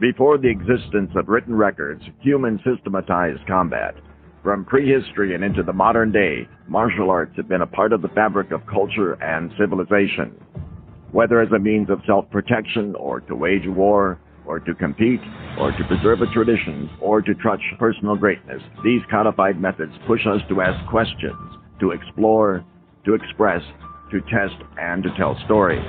Before the existence of written records, humans systematized combat. From prehistory and into the modern day, martial arts have been a part of the fabric of culture and civilization. Whether as a means of self-protection or to wage war, or to compete, or to preserve a tradition, or to touch personal greatness, these codified methods push us to ask questions, to explore, to express, to test, and to tell stories.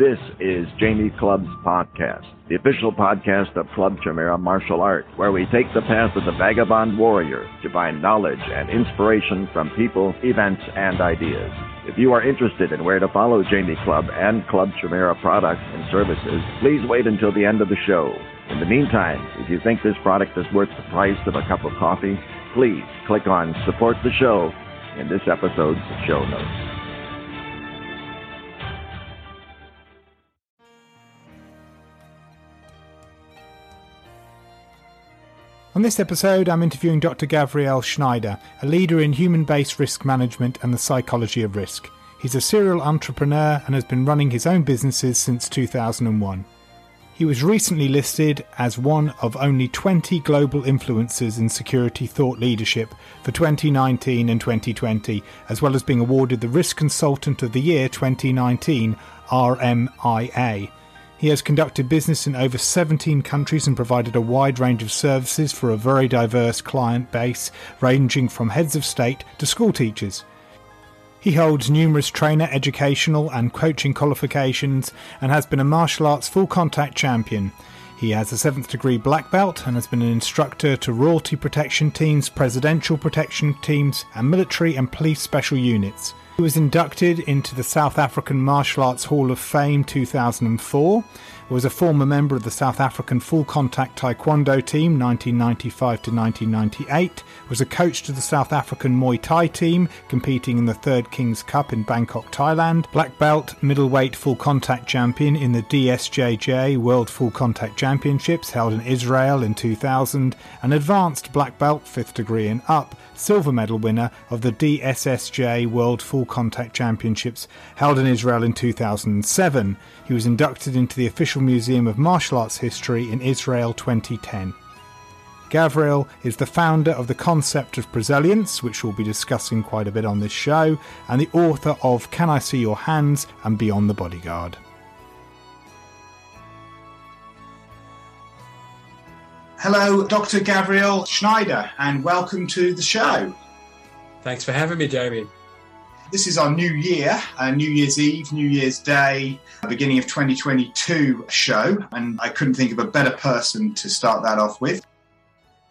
This is Jamie Clubb's podcast, the official podcast of Clubb Chimera Martial Art, where we take the path of the vagabond warrior to find knowledge and inspiration from people, events, and ideas. If you are interested in where to follow Jamie Club and Clubb Chimera products and services, please wait until the end of the show. In the meantime, if you think this product is worth the price of a cup of coffee, please click on Support the Show in this episode's show notes. On this episode, I'm interviewing Dr. Gavriel Schneider, a leader in human based risk management and the psychology of risk. He's a serial entrepreneur and has been running his own businesses since 2001. He was recently listed as one of only 20 global influencers in security thought leadership for 2019 and 2020, as well as being awarded the Risk Consultant of the Year 2019 RMIA. He has conducted business in over 17 countries and provided a wide range of services for a very diverse client base, ranging from heads of state to school teachers. He holds numerous trainer, educational, and coaching qualifications and has been a martial arts full contact champion. He has a 7th degree black belt and has been an instructor to royalty protection teams, presidential protection teams, and military and police special units. He was inducted into the South African Martial Arts Hall of Fame 2004 was a former member of the South African full contact taekwondo team 1995 to 1998, was a coach to the South African Muay Thai team competing in the 3rd Kings Cup in Bangkok, Thailand, black belt middleweight full contact champion in the DSJJ World Full Contact Championships held in Israel in 2000, an advanced black belt 5th degree and up silver medal winner of the DSJJ World Full Contact Championships held in Israel in 2007. He was inducted into the official Museum of Martial Arts History in Israel 2010. Gavriel is the founder of the concept of Presilience, which we'll be discussing quite a bit on this show, and the author of Can I See Your Hands and Beyond the Bodyguard. Hello, Dr. Gavriel Schneider, and welcome to the show. Thanks for having me, Jamie. This is our New Year, uh, New Year's Eve, New Year's Day, beginning of 2022 show, and I couldn't think of a better person to start that off with.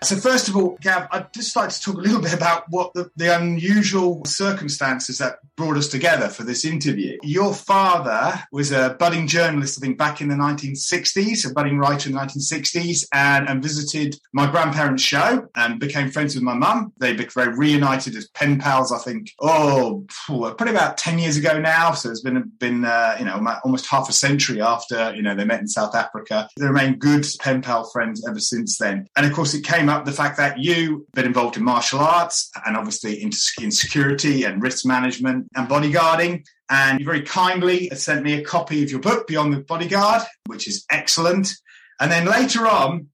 So, first of all, Gav, I'd just like to talk a little bit about what the, the, unusual circumstances that brought us together for this interview. Your father was a budding journalist, I think, back in the 1960s, a budding writer in the 1960s, and, and visited my grandparents' show and became friends with my mum. They became reunited as pen pals, I think, oh, probably about 10 years ago now. So, it's been, been uh, you know, almost half a century after, you know, they met in South Africa. They remained good pen pal friends ever since then. And of course, it came up the fact that you been involved in martial arts and obviously in, in security and risk management and bodyguarding. And you very kindly sent me a copy of your book, Beyond the Bodyguard, which is excellent. And then later on,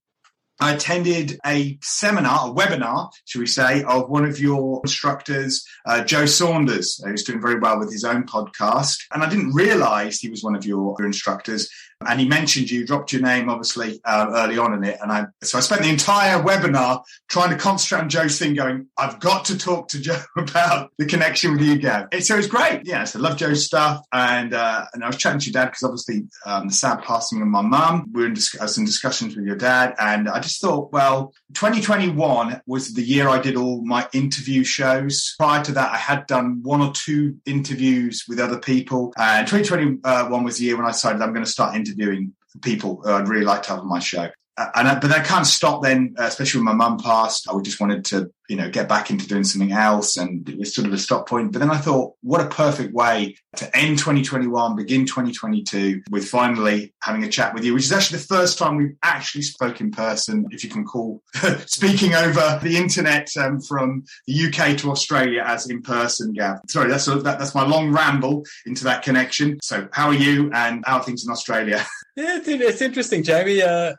I attended a seminar, a webinar, should we say, of one of your instructors, uh, Joe Saunders, who's doing very well with his own podcast. And I didn't realize he was one of your instructors and he mentioned you, dropped your name obviously uh, early on in it, and I so I spent the entire webinar trying to concentrate on Joe's thing, going, I've got to talk to Joe about the connection with you, Gav. And so it's great, yeah. So I love Joe's stuff, and uh, and I was chatting to your dad because obviously um, the sad passing of my mum. We were in, dis- I was in discussions with your dad, and I just thought, well, 2021 was the year I did all my interview shows. Prior to that, I had done one or two interviews with other people, and 2021 was the year when I decided I'm going to start interviewing people uh, I'd really like to have on my show. Uh, and I, but I can't stop then, uh, especially when my mum passed. I just wanted to, you know, get back into doing something else, and it was sort of a stop point. But then I thought, what a perfect way to end 2021, begin 2022 with finally having a chat with you, which is actually the first time we've actually spoke in person, if you can call speaking over the internet um, from the UK to Australia as in person, Gav. Sorry, that's sort of, that, that's my long ramble into that connection. So, how are you, and how are things in Australia? Yeah, it's interesting, Jamie. Uh,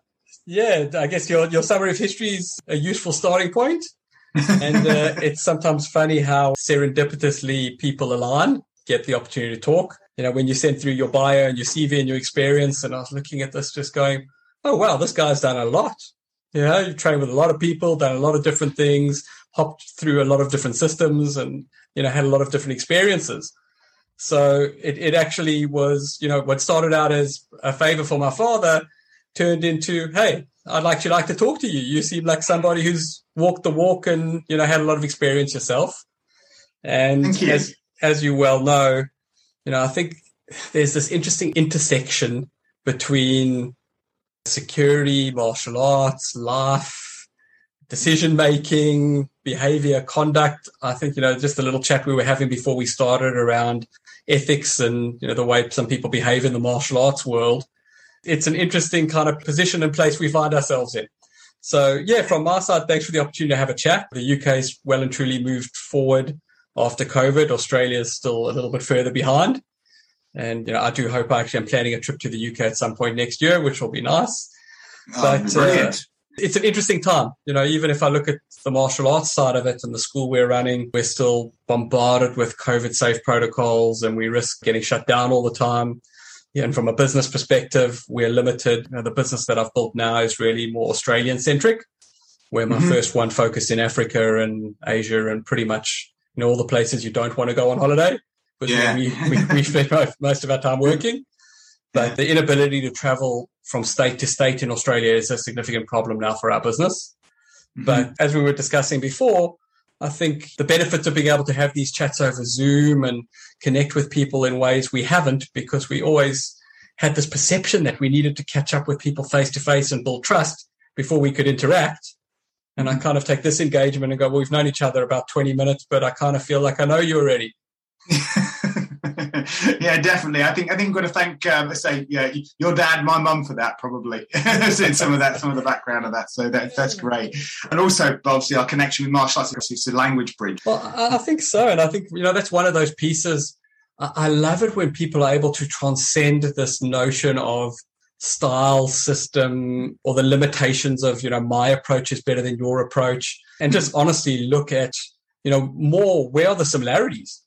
yeah, I guess your, your summary of history is a useful starting point. and uh, it's sometimes funny how serendipitously people align, get the opportunity to talk. You know, when you send through your bio and your CV and your experience, and I was looking at this just going, oh, wow, this guy's done a lot. You know, you've trained with a lot of people, done a lot of different things, hopped through a lot of different systems and, you know, had a lot of different experiences. So it, it actually was, you know, what started out as a favor for my father turned into, hey, I'd actually like to talk to you. You seem like somebody who's walked the walk and you know had a lot of experience yourself. And you. as as you well know, you know I think there's this interesting intersection between security, martial arts, life, decision making, behavior, conduct. I think you know just a little chat we were having before we started around ethics and you know the way some people behave in the martial arts world it's an interesting kind of position and place we find ourselves in. So yeah, from my side, thanks for the opportunity to have a chat. The UK's well and truly moved forward after COVID. Australia is still a little bit further behind. And you know, I do hope I actually am planning a trip to the UK at some point next year, which will be nice. Oh, but uh, it's an interesting time. You know, even if I look at the martial arts side of it and the school we're running, we're still bombarded with COVID safe protocols and we risk getting shut down all the time and from a business perspective, we're limited. You know, the business that I've built now is really more Australian centric, where my mm-hmm. first one focused in Africa and Asia and pretty much you know all the places you don't want to go on holiday, yeah. we, we, we spend most of our time working. But the inability to travel from state to state in Australia is a significant problem now for our business. Mm-hmm. But as we were discussing before, I think the benefits of being able to have these chats over Zoom and connect with people in ways we haven't because we always had this perception that we needed to catch up with people face to face and build trust before we could interact. And I kind of take this engagement and go, well, we've known each other about 20 minutes, but I kind of feel like I know you already. yeah, definitely. I think I think I'm going to thank, um, say, yeah, your dad, my mum for that probably. some of that, some of the background of that. So that, that's great. And also, obviously, our connection with martial arts is a language bridge. Well, I think so, and I think you know that's one of those pieces. I love it when people are able to transcend this notion of style system or the limitations of you know my approach is better than your approach and just honestly look at you know more where are the similarities.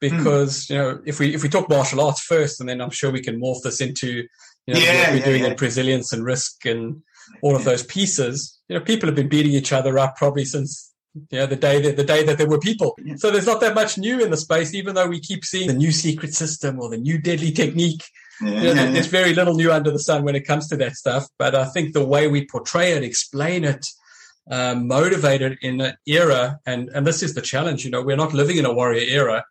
Because mm. you know if we if we talk martial arts first, and then I'm sure we can morph this into you know yeah, what we're yeah, doing yeah. in resilience and risk and all of those pieces. You know, people have been beating each other up probably since you know the day that the day that there were people. So there's not that much new in the space, even though we keep seeing the new secret system or the new deadly technique. You know, there's very little new under the sun when it comes to that stuff. But I think the way we portray it, explain it, um, motivate it in an era, and and this is the challenge. You know, we're not living in a warrior era.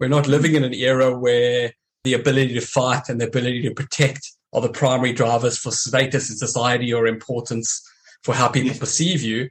We're not living in an era where the ability to fight and the ability to protect are the primary drivers for status in society or importance for how people perceive you.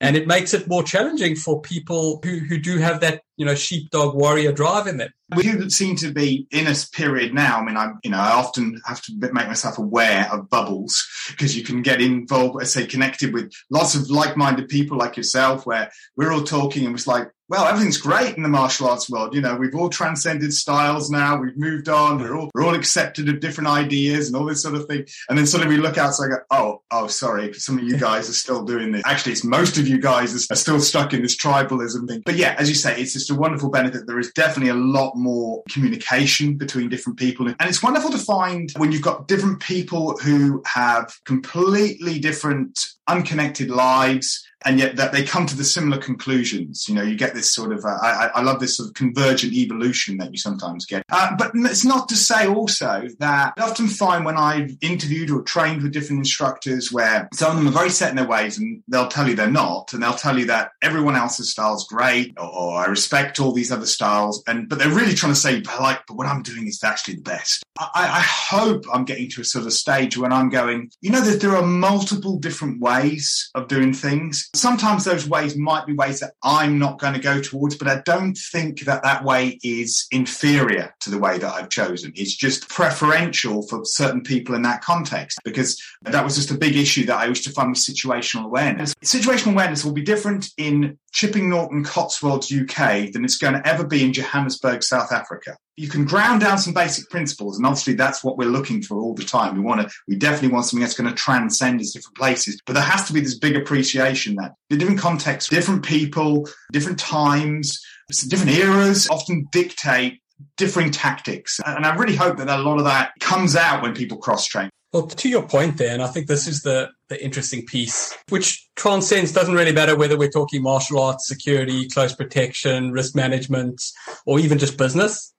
And it makes it more challenging for people who, who do have that, you know, sheepdog warrior drive in them. We seem to be in a period now. I mean, I, you know, I often have to make myself aware of bubbles because you can get involved, let's say, connected with lots of like-minded people like yourself, where we're all talking and it's like, well, everything's great in the martial arts world. You know, we've all transcended styles now. We've moved on. We're all we're all accepted of different ideas and all this sort of thing. And then suddenly we look outside and go, oh, oh, sorry, some of you guys are still doing this. Actually, it's most of you guys are still stuck in this tribalism thing. But yeah, as you say, it's just a wonderful benefit. There is definitely a lot more communication between different people, and it's wonderful to find when you've got different people who have completely different, unconnected lives and yet that they come to the similar conclusions. You know, you get this sort of, uh, I, I, love this sort of convergent evolution that you sometimes get. Uh, but it's not to say also that I often find when I've interviewed or trained with different instructors where some of them are very set in their ways and they'll tell you they're not, and they'll tell you that everyone else's style is great or, or I respect all these other styles, and but they're really trying to say, like, but what I'm doing is actually the best. I, I hope I'm getting to a sort of stage when I'm going, you know, that there are multiple different ways of doing things. Sometimes those ways might be ways that I'm not going to go towards, but I don't think that that way is inferior to the way that I've chosen. It's just preferential for certain people in that context because that was just a big issue that I used to find with situational awareness. Situational awareness will be different in Chipping Norton, Cotswolds, UK than it's going to ever be in Johannesburg, South Africa. You can ground down some basic principles, and obviously that's what we're looking for all the time. We want to, we definitely want something that's going to transcend these different places. But there has to be this big appreciation that the different contexts, different people, different times, different eras often dictate differing tactics. And I really hope that a lot of that comes out when people cross train. Well, to your point there, and I think this is the, the interesting piece, which transcends, doesn't really matter whether we're talking martial arts, security, close protection, risk management, or even just business,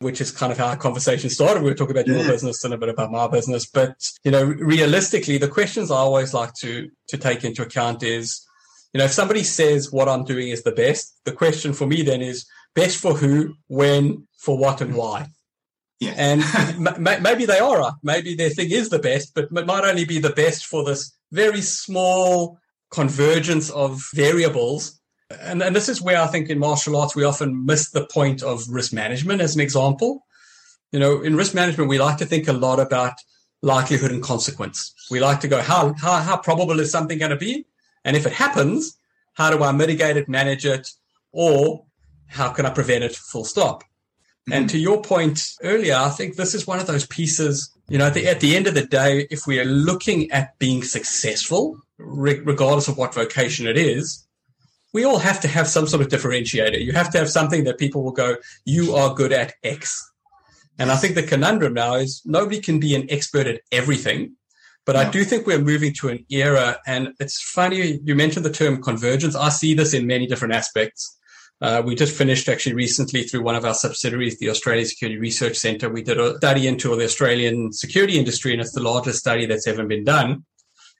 which is kind of how our conversation started. We were talking about your business and a bit about my business. But, you know, realistically, the questions I always like to, to take into account is, you know, if somebody says what I'm doing is the best, the question for me then is best for who, when, for what, and why. Yeah. And m- maybe they are right. Maybe their thing is the best, but it might only be the best for this very small convergence of variables. And, and this is where I think in martial arts, we often miss the point of risk management as an example. You know, in risk management, we like to think a lot about likelihood and consequence. We like to go, how, how, how probable is something going to be? And if it happens, how do I mitigate it, manage it, or how can I prevent it full stop? And mm. to your point earlier, I think this is one of those pieces, you know, at the, at the end of the day, if we are looking at being successful, re- regardless of what vocation it is, we all have to have some sort of differentiator. You have to have something that people will go, you are good at X. And I think the conundrum now is nobody can be an expert at everything. But I do think we're moving to an era, and it's funny you mentioned the term convergence. I see this in many different aspects. Uh, we just finished actually recently through one of our subsidiaries, the Australian Security Research Centre. We did a study into the Australian security industry, and it's the largest study that's ever been done.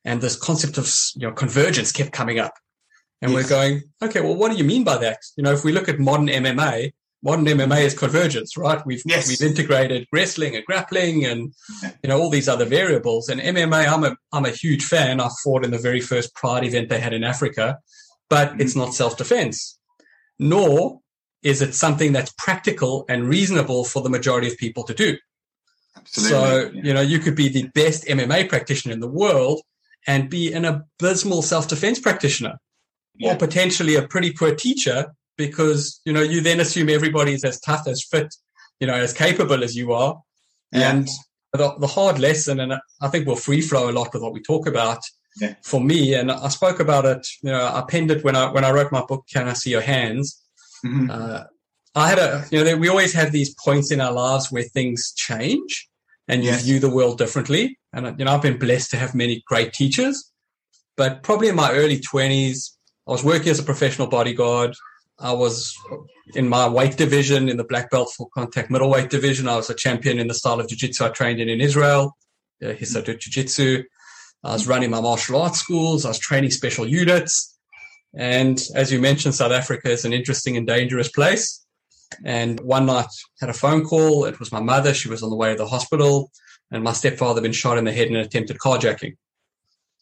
And this concept of you know convergence kept coming up, and yes. we're going, okay, well, what do you mean by that? You know, if we look at modern MMA, modern MMA is convergence, right? We've yes. we've integrated wrestling and grappling, and you know all these other variables. And MMA, I'm a I'm a huge fan. I fought in the very first Pride event they had in Africa, but mm-hmm. it's not self defense nor is it something that's practical and reasonable for the majority of people to do. Absolutely. So, you know, you could be the best MMA practitioner in the world and be an abysmal self defense practitioner yeah. or potentially a pretty poor teacher because, you know, you then assume everybody's as tough, as fit, you know, as capable as you are. Yeah. And the, the hard lesson, and I think we'll free flow a lot with what we talk about, yeah. for me. And I spoke about it. You know, I penned it when I when I wrote my book. Can I see your hands? Mm-hmm. Uh, I had a you know we always have these points in our lives where things change and you yes. view the world differently. And you know I've been blessed to have many great teachers, but probably in my early twenties, I was working as a professional bodyguard. I was in my weight division in the black belt full contact middleweight division. I was a champion in the style of jiu-jitsu I trained in in Israel, uh, Hisardut Jiu-Jitsu. I was running my martial arts schools. I was training special units. And as you mentioned, South Africa is an interesting and dangerous place. And one night had a phone call. It was my mother. She was on the way to the hospital and my stepfather had been shot in the head in an attempted carjacking.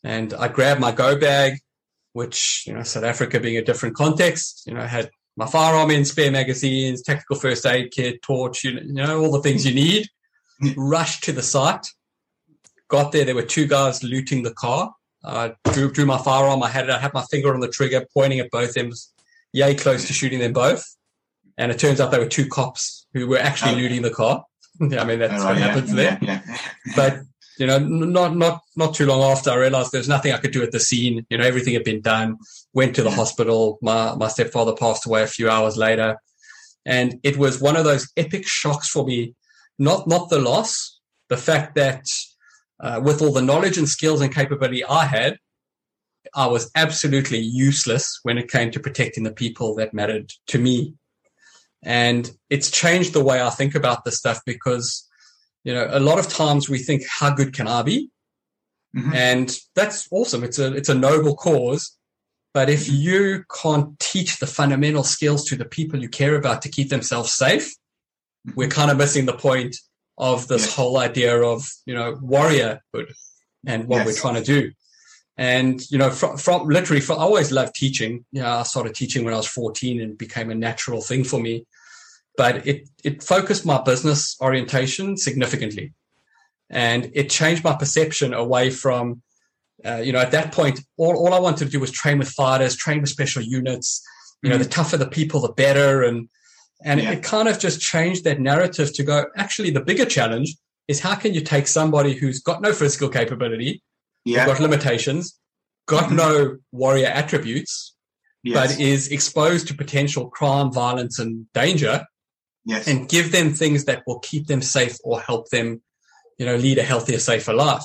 And I grabbed my go bag, which, you know, South Africa being a different context, you know, had my firearm in, spare magazines, tactical first aid kit, torch, you know, all the things you need. Rushed to the site Got there, there were two guys looting the car. I drew, drew my firearm. I had it. I had my finger on the trigger, pointing at both them, yay close to shooting them both. And it turns out they were two cops who were actually oh. looting the car. I mean, that's oh, what yeah, happens there. Yeah, yeah. but you know, not not not too long after, I realized there's nothing I could do at the scene. You know, everything had been done. Went to the hospital. My my stepfather passed away a few hours later, and it was one of those epic shocks for me. Not not the loss, the fact that uh, with all the knowledge and skills and capability I had, I was absolutely useless when it came to protecting the people that mattered to me. And it's changed the way I think about this stuff because, you know, a lot of times we think, how good can I be? Mm-hmm. And that's awesome. It's a, it's a noble cause. But if you can't teach the fundamental skills to the people you care about to keep themselves safe, mm-hmm. we're kind of missing the point of this yes. whole idea of, you know, warriorhood and what yes. we're trying to do. And, you know, from, from literally, from, I always loved teaching. Yeah, you know, I started teaching when I was 14 and became a natural thing for me. But it, it focused my business orientation significantly. And it changed my perception away from, uh, you know, at that point, all, all I wanted to do was train with fighters, train with special units. You know, mm-hmm. the tougher the people, the better. And, and yeah. it kind of just changed that narrative to go, actually, the bigger challenge is how can you take somebody who's got no physical capability, yeah. got limitations, got no warrior attributes, yes. but is exposed to potential crime, violence, and danger, yes. and give them things that will keep them safe or help them, you know, lead a healthier, safer life.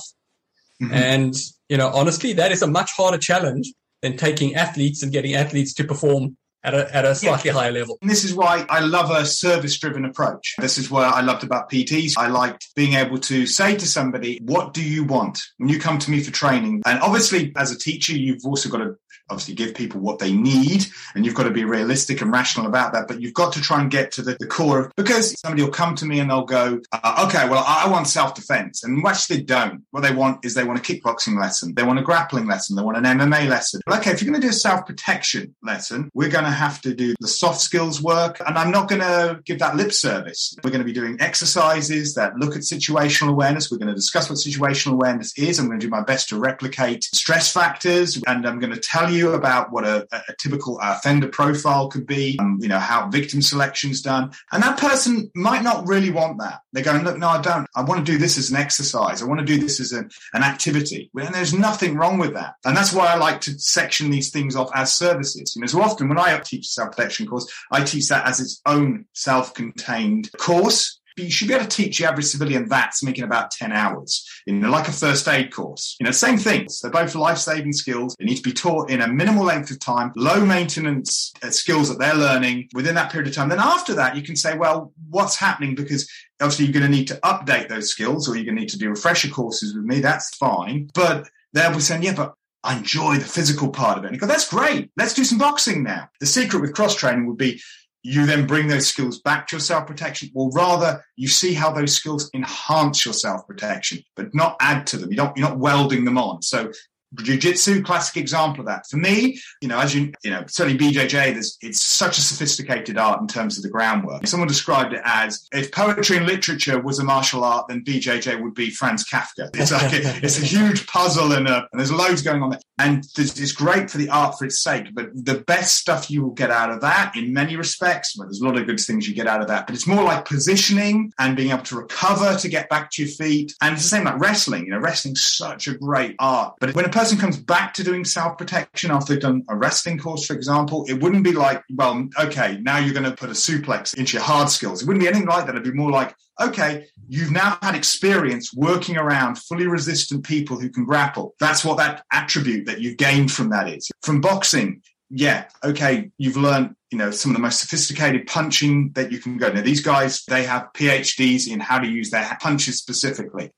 Mm-hmm. And you know, honestly, that is a much harder challenge than taking athletes and getting athletes to perform at a, at a slightly yeah. higher level. And this is why I love a service driven approach. This is what I loved about PTs. I liked being able to say to somebody, what do you want when you come to me for training? And obviously, as a teacher, you've also got to obviously give people what they need and you've got to be realistic and rational about that but you've got to try and get to the, the core of because somebody will come to me and they'll go uh, okay well i want self-defense and actually they don't what they want is they want a kickboxing lesson they want a grappling lesson they want an mma lesson. But okay if you're going to do a self-protection lesson we're going to have to do the soft skills work and i'm not going to give that lip service. We're going to be doing exercises that look at situational awareness we're going to discuss what situational awareness is i'm going to do my best to replicate stress factors and i'm going to tell you about what a, a typical offender profile could be, um, you know, how victim selection is done. And that person might not really want that. They're going, look, no, I don't. I want to do this as an exercise. I want to do this as an, an activity. And there's nothing wrong with that. And that's why I like to section these things off as services. You know, so often when I teach self-protection course, I teach that as its own self-contained course you should be able to teach the average civilian that's making about 10 hours, you know, like a first aid course. You know, same things. They're both life saving skills. They need to be taught in a minimal length of time, low maintenance uh, skills that they're learning within that period of time. Then after that, you can say, well, what's happening? Because obviously you're going to need to update those skills or you're going to need to do refresher courses with me. That's fine. But they'll be saying, yeah, but I enjoy the physical part of it. And go, that's great. Let's do some boxing now. The secret with cross training would be you then bring those skills back to your self protection, or rather, you see how those skills enhance your self protection, but not add to them. You don't, you're not welding them on. So Jiu-jitsu, classic example of that. For me, you know, as you, you know, certainly BJJ, there's, it's such a sophisticated art in terms of the groundwork. Someone described it as, if poetry and literature was a martial art, then BJJ would be Franz Kafka. It's like, a, it's a huge puzzle and, a, and there's loads going on there. And it's great for the art for its sake, but the best stuff you will get out of that in many respects, well, there's a lot of good things you get out of that, but it's more like positioning and being able to recover to get back to your feet. And it's the same like wrestling, you know, wrestling's such a great art. But when a person comes back to doing self protection after they've done a wrestling course, for example, it wouldn't be like, well, okay, now you're going to put a suplex into your hard skills. It wouldn't be anything like that. It'd be more like, okay, you've now had experience working around fully resistant people who can grapple. That's what that attribute that you gained from that is. From boxing, yeah, okay, you've learned, you know, some of the most sophisticated punching that you can go. Now, these guys, they have PhDs in how to use their punches specifically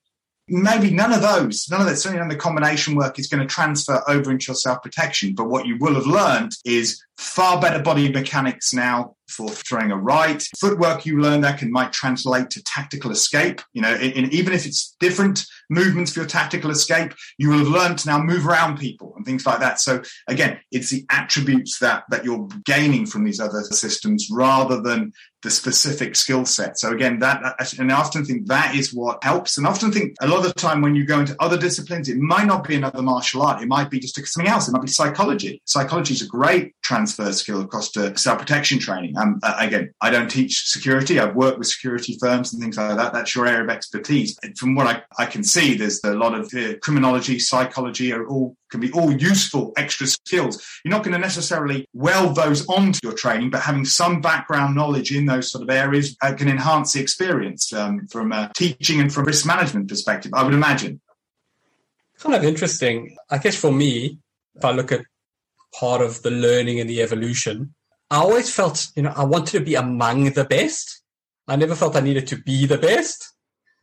maybe none of those, none of that, certainly none of the combination work is going to transfer over into your self protection. But what you will have learned is far better body mechanics now for throwing a right. Footwork you learn there can might translate to tactical escape. You know, in, in, even if it's different movements for your tactical escape, you will have learned to now move around people and things like that. So again, it's the attributes that that you're gaining from these other systems rather than the specific skill set. So again, that and I often think that is what helps. And I often think a lot of the time when you go into other disciplines, it might not be another martial art. It might be just something else. It might be psychology. Psychology is a great transfer skill across to self protection training. Um, uh, again, I don't teach security. I've worked with security firms and things like that. That's your area of expertise. And from what I, I can see, there's a lot of uh, criminology, psychology are all can be all useful extra skills. You're not going to necessarily weld those onto your training, but having some background knowledge in those sort of areas uh, can enhance the experience um, from a teaching and from risk management perspective. I would imagine. Kind of interesting. I guess for me, if I look at part of the learning and the evolution, I always felt, you know, I wanted to be among the best. I never felt I needed to be the best.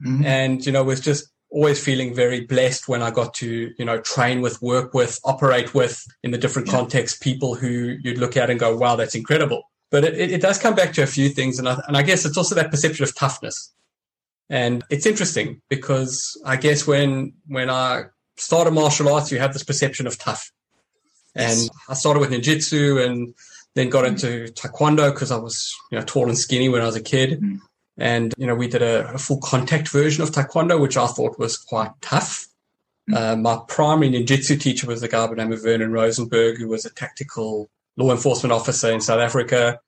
Mm-hmm. And, you know, was just always feeling very blessed when I got to, you know, train with, work with, operate with in the different yeah. contexts, people who you'd look at and go, wow, that's incredible. But it, it does come back to a few things. And I, and I guess it's also that perception of toughness. And it's interesting because I guess when, when I started martial arts, you have this perception of tough. And. I started with ninjutsu and then got into taekwondo because I was, you know, tall and skinny when I was a kid. Mm. And, you know, we did a, a, full contact version of taekwondo, which I thought was quite tough. Mm. Uh, my primary ninjutsu teacher was a guy by the name of Vernon Rosenberg, who was a tactical law enforcement officer in South Africa.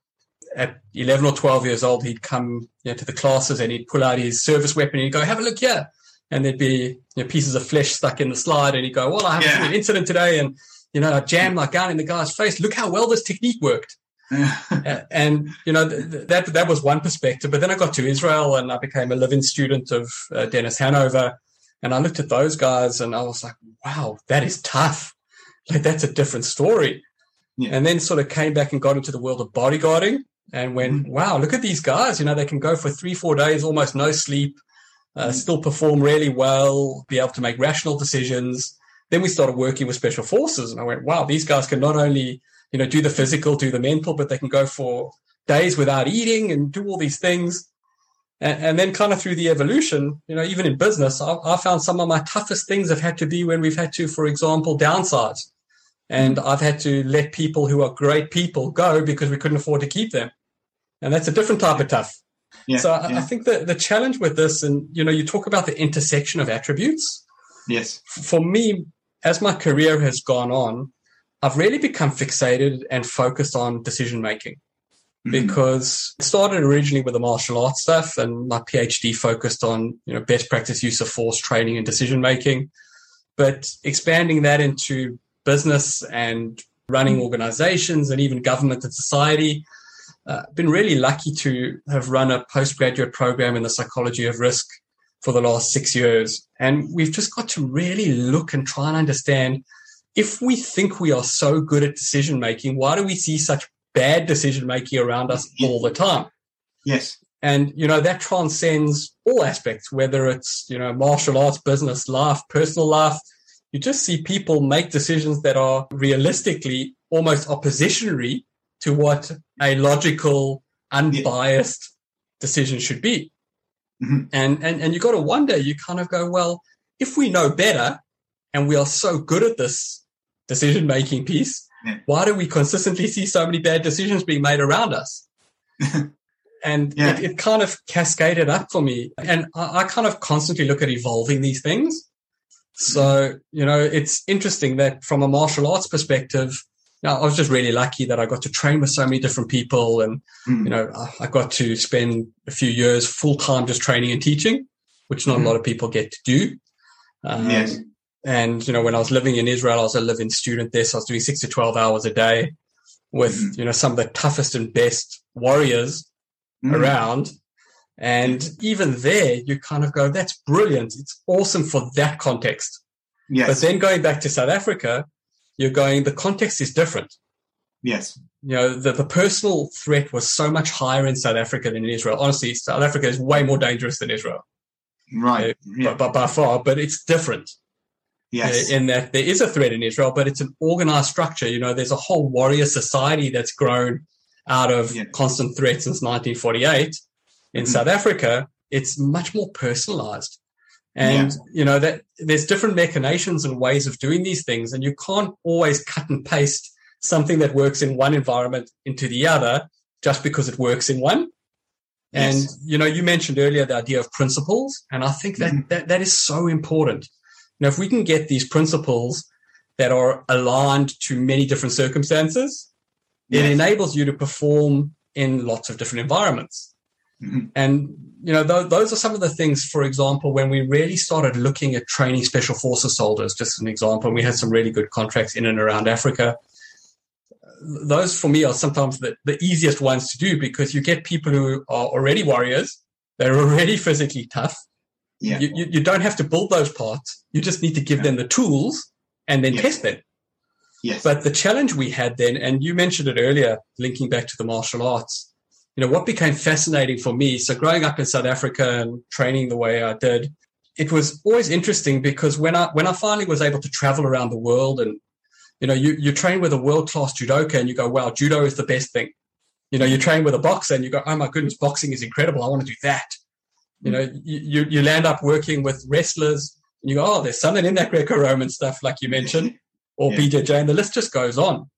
At 11 or 12 years old, he'd come you know, to the classes and he'd pull out his service weapon and he'd go, have a look here. And there'd be you know, pieces of flesh stuck in the slide. And he'd go, well, I have yeah. an incident today. And you know, I jammed my gun in the guy's face. Look how well this technique worked. and you know th- that that was one perspective. But then I got to Israel and I became a living student of uh, Dennis Hanover, and I looked at those guys and I was like, wow, that is tough. Like that's a different story. Yeah. And then sort of came back and got into the world of bodyguarding and went, mm wow, look at these guys. You know, they can go for three, four days, almost no sleep, uh, mm still perform really well, be able to make rational decisions. Then we started working with special forces, and I went, wow, these guys can not only you know do the physical, do the mental, but they can go for days without eating and do all these things. And, and then, kind of through the evolution, you know, even in business, I, I found some of my toughest things have had to be when we've had to, for example, downsize. And I've had to let people who are great people go because we couldn't afford to keep them. And that's a different type of tough. Yeah, so I, yeah. I think that the challenge with this, and you know, you talk about the intersection of attributes. Yes. For me, as my career has gone on, I've really become fixated and focused on decision making mm-hmm. because it started originally with the martial arts stuff and my PhD focused on, you know, best practice use of force training and decision making. But expanding that into business and running organizations and even government and society, uh, been really lucky to have run a postgraduate program in the psychology of risk for the last six years. And we've just got to really look and try and understand if we think we are so good at decision making, why do we see such bad decision making around us all the time? Yes. And, you know, that transcends all aspects, whether it's, you know, martial arts, business life, personal life. You just see people make decisions that are realistically almost oppositionary to what a logical, unbiased decision should be. Mm-hmm. And, and, and you got to wonder, you kind of go, well, if we know better and we are so good at this decision making piece, yeah. why do we consistently see so many bad decisions being made around us? and yeah. it, it, kind of cascaded up for me. And I, I, kind of constantly look at evolving these things. So, you know, it's interesting that from a martial arts perspective, now, I was just really lucky that I got to train with so many different people. And, mm. you know, I got to spend a few years full time just training and teaching, which not mm. a lot of people get to do. Um, yes. And, you know, when I was living in Israel, I was a living student there. So I was doing six to 12 hours a day with, mm. you know, some of the toughest and best warriors mm. around. And even there, you kind of go, that's brilliant. It's awesome for that context. Yes. But then going back to South Africa, you're going, the context is different. Yes. You know, the, the personal threat was so much higher in South Africa than in Israel. Honestly, South Africa is way more dangerous than Israel. Right. Yeah. by, by, far, but it's different. Yes. In that there is a threat in Israel, but it's an organized structure. You know, there's a whole warrior society that's grown out of yeah. constant threat since 1948. In mm-hmm. South Africa, it's much more personalized. And, yeah. you know, that there's different machinations and ways of doing these things. And you can't always cut and paste something that works in one environment into the other just because it works in one. Yes. And, you know, you mentioned earlier the idea of principles. And I think that, mm-hmm. that, that is so important. Now, if we can get these principles that are aligned to many different circumstances, yes. it enables you to perform in lots of different environments. Mm-hmm. And you know, th- those are some of the things, for example, when we really started looking at training special forces soldiers, just an example, and we had some really good contracts in and around Africa. Those for me are sometimes the, the easiest ones to do because you get people who are already warriors. They're already physically tough. Yeah. You, you, you don't have to build those parts. You just need to give yeah. them the tools and then yeah. test them. Yes. But the challenge we had then, and you mentioned it earlier, linking back to the martial arts, you know, what became fascinating for me. So growing up in South Africa and training the way I did, it was always interesting because when I when I finally was able to travel around the world and you know, you, you train with a world class judoka and you go, wow, judo is the best thing. You know, you train with a boxer and you go, oh my goodness, boxing is incredible. I want to do that. You know, you, you land up working with wrestlers and you go, oh, there's something in that Greco Roman stuff, like you mentioned, or yeah. BJJ, and the list just goes on.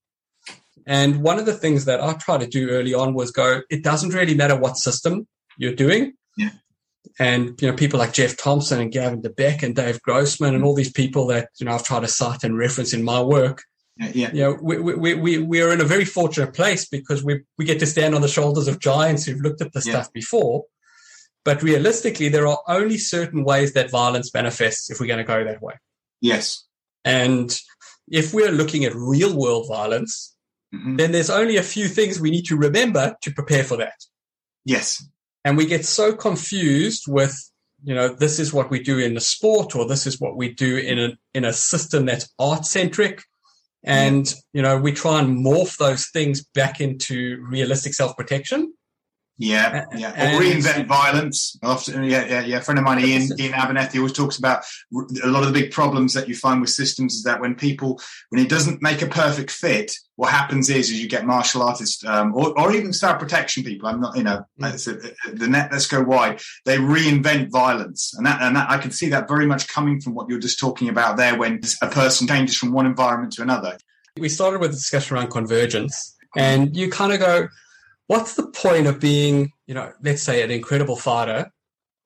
And one of the things that I try to do early on was go, it doesn't really matter what system you're doing. Yeah. And, you know, people like Geoff Thompson and Gavin de Becker and Dave Grossman and all these people that, you know, I've tried to cite and reference in my work. Yeah. yeah. You know, we, we, we, we are in a very fortunate place because we, we get to stand on the shoulders of giants who've looked at the yeah. stuff before. But realistically, there are only certain ways that violence manifests if we're going to go that way. Yes. And if we're looking at real world violence, mm-hmm. then there's only a few things we need to remember to prepare for that. Yes. And we get so confused with, you know, this is what we do in the sport or this is what we do in a, in a system that's art centric. And, yeah. you know, we try and morph those things back into realistic self protection. Yeah, yeah. Or reinvent violence. Often, yeah, yeah, yeah. A friend of mine, Ian, Iain Abernethy, always talks about a lot of the big problems that you find with systems is that when people, when it doesn't make a perfect fit, what happens is, is you get martial artists um, or, or even self protection people. I'm not, you know, mm. the net. Let's go wide. They reinvent violence, and that, and that, I can see that very much coming from what you're just talking about there. When a person changes from one environment to another. We started with a discussion around convergence, and you kind of go what's the point of being, you know, let's say an incredible fighter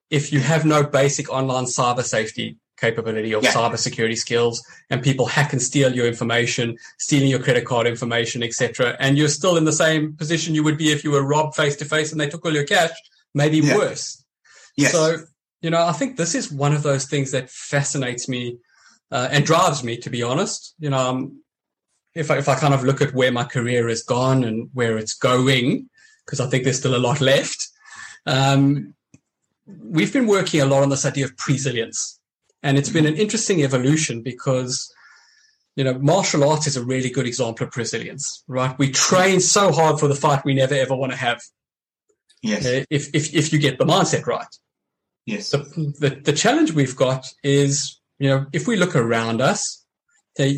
if you have no basic online cyber safety capability or yeah. cyber security skills and people hack and steal your information, stealing your credit card information, etc. And you're still in the same position you would be if you were robbed face to face and they took all your cash, maybe yeah. worse. Yes. So, you know, I think this is one of those things that fascinates me uh, and drives me, to be honest. You know, um, if I, if I kind of look at where my career has gone and where it's going, because I think there's still a lot left, um, we've been working a lot on this idea of resilience. And it's been an interesting evolution because, you know, martial arts is a really good example of resilience, right? We train so hard for the fight we never ever want to have. Yes. Uh, if, if, if you get the mindset right. Yes. The, the, the challenge we've got is, you know, if we look around us, they,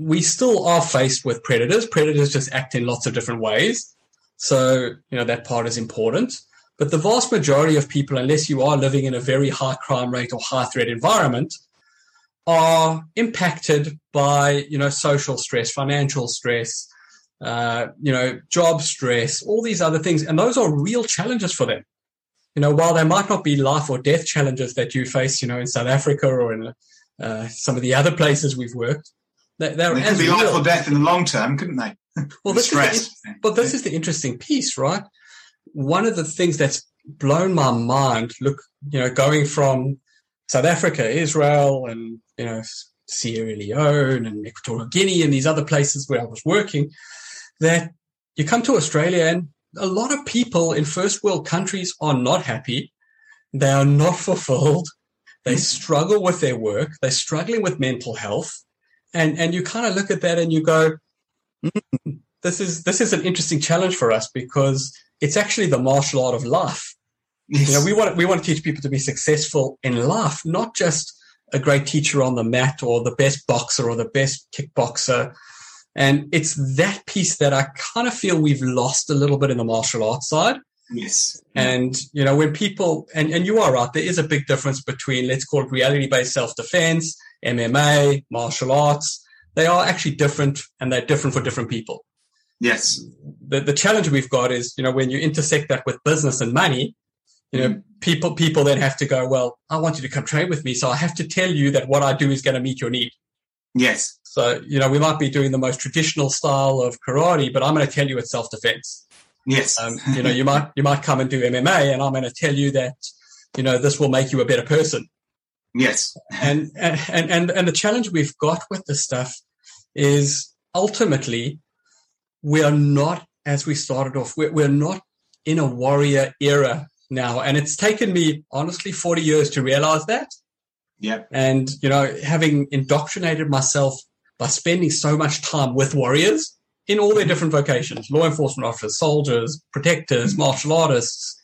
we still are faced with predators. Predators just act in lots of different ways. So, you know, that part is important. But the vast majority of people, unless you are living in a very high crime rate or high threat environment, are impacted by, you know, social stress, financial stress, uh, you know, job stress, all these other things. And those are real challenges for them. You know, while they might not be life or death challenges that you face, you know, in South Africa or in uh, some of the other places we've worked, they're, they're they could be life or death in the long term, couldn't they? Well, this stress. Is the, but this is the interesting piece, right? One of the things that's blown my mind, look, you know, going from South Africa, Israel, and you know, Sierra Leone and Equatorial Guinea and these other places where I was working, that you come to Australia and a lot of people in first world countries are not happy. They are not fulfilled. They mm-hmm. struggle with their work. They're struggling with mental health and and you kind of look at that and you go, mm, this is this is an interesting challenge for us because it's actually the martial art of life. Yes. You know, we want we want to teach people to be successful in life, not just a great teacher on the mat or the best boxer or the best kickboxer. And it's that piece that I kind of feel we've lost a little bit in the martial arts side. Yes. And, you know, when people, and, and you are right, there is a big difference between, let's call it reality based self defense MMA, martial arts, they are actually different and they're different for different people. Yes. The, the challenge we've got is, you know, when you intersect that with business and money, you know, mm. people, people then have to go, well, I want you to come train with me. So I have to tell you that what I do is going to meet your need. Yes. So, you know, we might be doing the most traditional style of karate, but I'm going to tell you it's self defense. Yes. Um, you know, you might, you might come and do MMA and I'm going to tell you that, you know, this will make you a better person. Yes. and, and, and, and the challenge we've got with this stuff is ultimately we are not, as we started off, we're, we're not in a warrior era now. And it's taken me honestly 40 years to realize that. Yeah. And, you know, having indoctrinated myself by spending so much time with warriors in all their different vocations law enforcement officers, soldiers, protectors, martial artists.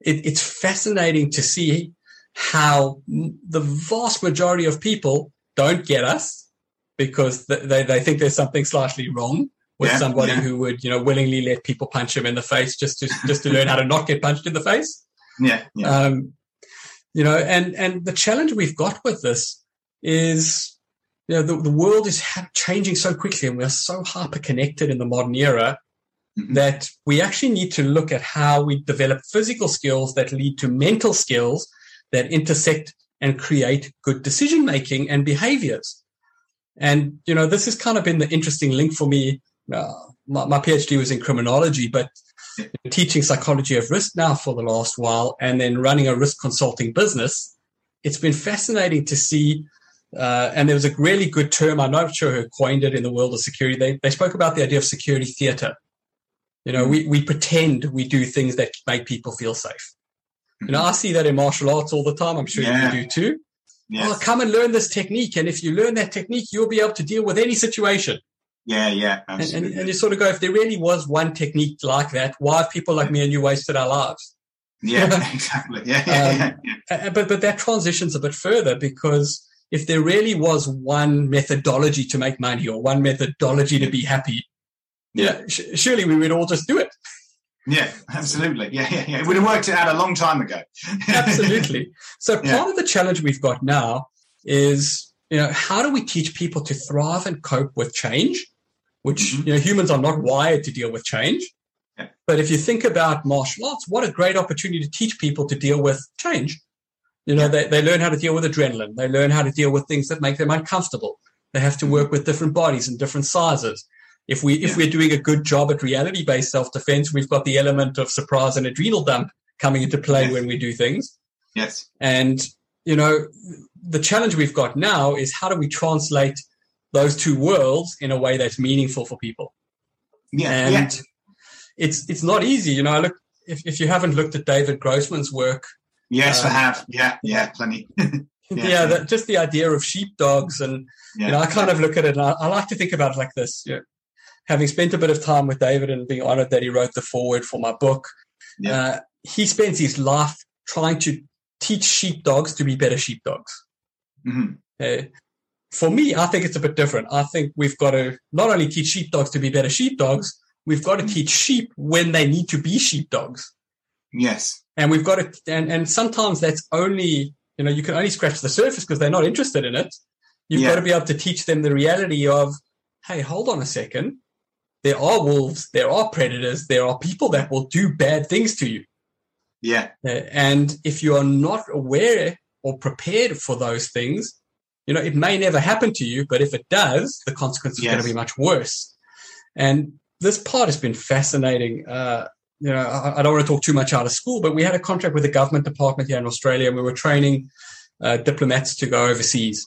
It, it's fascinating to see how the vast majority of people don't get us because they, they think there's something slightly wrong with yeah, somebody yeah. who would, you know, willingly let people punch him in the face just to just to learn how to not get punched in the face. Yeah. yeah. Um, you know, and and the challenge we've got with this is, you know, the, the world is changing so quickly, and we are so hyper connected in the modern era mm-hmm. that we actually need to look at how we develop physical skills that lead to mental skills that intersect and create good decision making and behaviors. And you know, this has kind of been the interesting link for me uh, my, my, PhD was in criminology, but teaching psychology of risk now for the last while and then running a risk consulting business, it's been fascinating to see. Uh, and there was a really good term, I'm not sure who coined it in the world of security. They, they spoke about the idea of security theater. You know, we, we pretend we do things that make people feel safe. You know, I see that in martial arts all the time. I'm sure yeah. you do too. Yes. Oh, come and learn this technique. And if you learn that technique, you'll be able to deal with any situation. Yeah, yeah, and, and, and, you sort of go, if there really was one technique like that, why have people like me and you wasted our lives? Yeah, exactly. Yeah, yeah, um, yeah, But but that transitions a bit further because if there really was one methodology to make money or one methodology to be happy, yeah, sh- surely we would all just do it. Yeah, absolutely. Yeah, yeah, yeah. It would have worked it out a long time ago. absolutely. So part yeah. of the challenge we've got now is, you know, how do we teach people to thrive and cope with change? which mm-hmm. you know humans are not wired to deal with change. Yeah. But if you think about martial arts, what a great opportunity to teach people to deal with change. You know, yeah. they, they learn how to deal with adrenaline. They learn how to deal with things that make them uncomfortable. They have to mm-hmm. work with different bodies and different sizes. If we if we're doing a good job at reality based self defense, we've got the element of surprise and adrenal dump coming into play yes. when we do things. Yes. And you know, the challenge we've got now is how do we translate those two worlds in a way that's meaningful for people. Yeah, and yeah. it's it's not easy. You know, I look if if you haven't looked at David Grossman's work. Yes, um, I have. Yeah, yeah, plenty. yeah, yeah the, just the idea of sheepdogs, and yeah. you know, I kind of look at it, and I, I, like to think about it like this. Know, having spent a bit of time with David and being honored that he wrote the foreword for my book, yeah. uh, he spends his life trying to teach sheepdogs to be better sheepdogs. Mm-hmm. Uh, for me, I think it's a bit different. I think we've got to not only teach sheepdogs to be better sheepdogs, we've got to mm-hmm. teach sheep when they need to be sheepdogs. Yes. And we've got to, and, and sometimes that's only, you know, you can only scratch the surface because they're not interested in it. You've yeah. got to be able to teach them the reality of, hey, hold on a second. There are wolves, there are predators, there are people that will do bad things to you. Yeah. Uh, and if you are not aware or prepared for those things, you know, it may never happen to you, but if it does, the consequence is yes. going to be much worse. And this part has been fascinating. Uh, you know, I, I, don't want to talk too much out of school, but we had a contract with the government department here in Australia, and we were training uh, diplomats to go overseas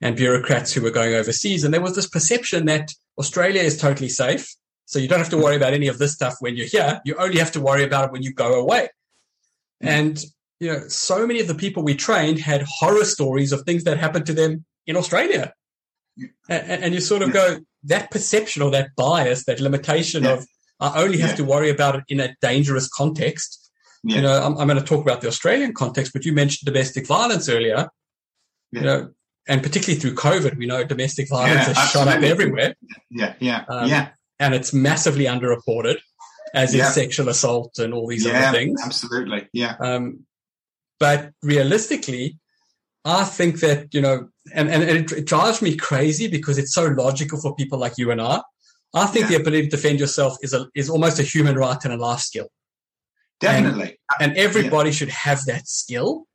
and bureaucrats who were going overseas. And there was this perception that Australia is totally safe. So you don't have to worry about any of this stuff when you're here. You only have to worry about it when you go away. And you know, so many of the people we trained had horror stories of things that happened to them in Australia. And, and you sort of go, that perception or that bias, that limitation yeah. of, I only have yeah. to worry about it in a dangerous context. Yeah. You know, I'm, I'm, going to talk about the Australian context, but you mentioned domestic violence earlier. You know, and particularly through COVID, we know domestic violence has absolutely. shot up everywhere. Yeah, yeah, um, yeah. And it's massively underreported, as is sexual assault and all these other things. Absolutely, yeah. Um, but realistically, I think that, you know, and, and it, it, drives me crazy because it's so logical for people like you and I. I think yeah. the ability to defend yourself is a, is almost a human right and a life skill. Definitely. And, and everybody yeah. should have that skill.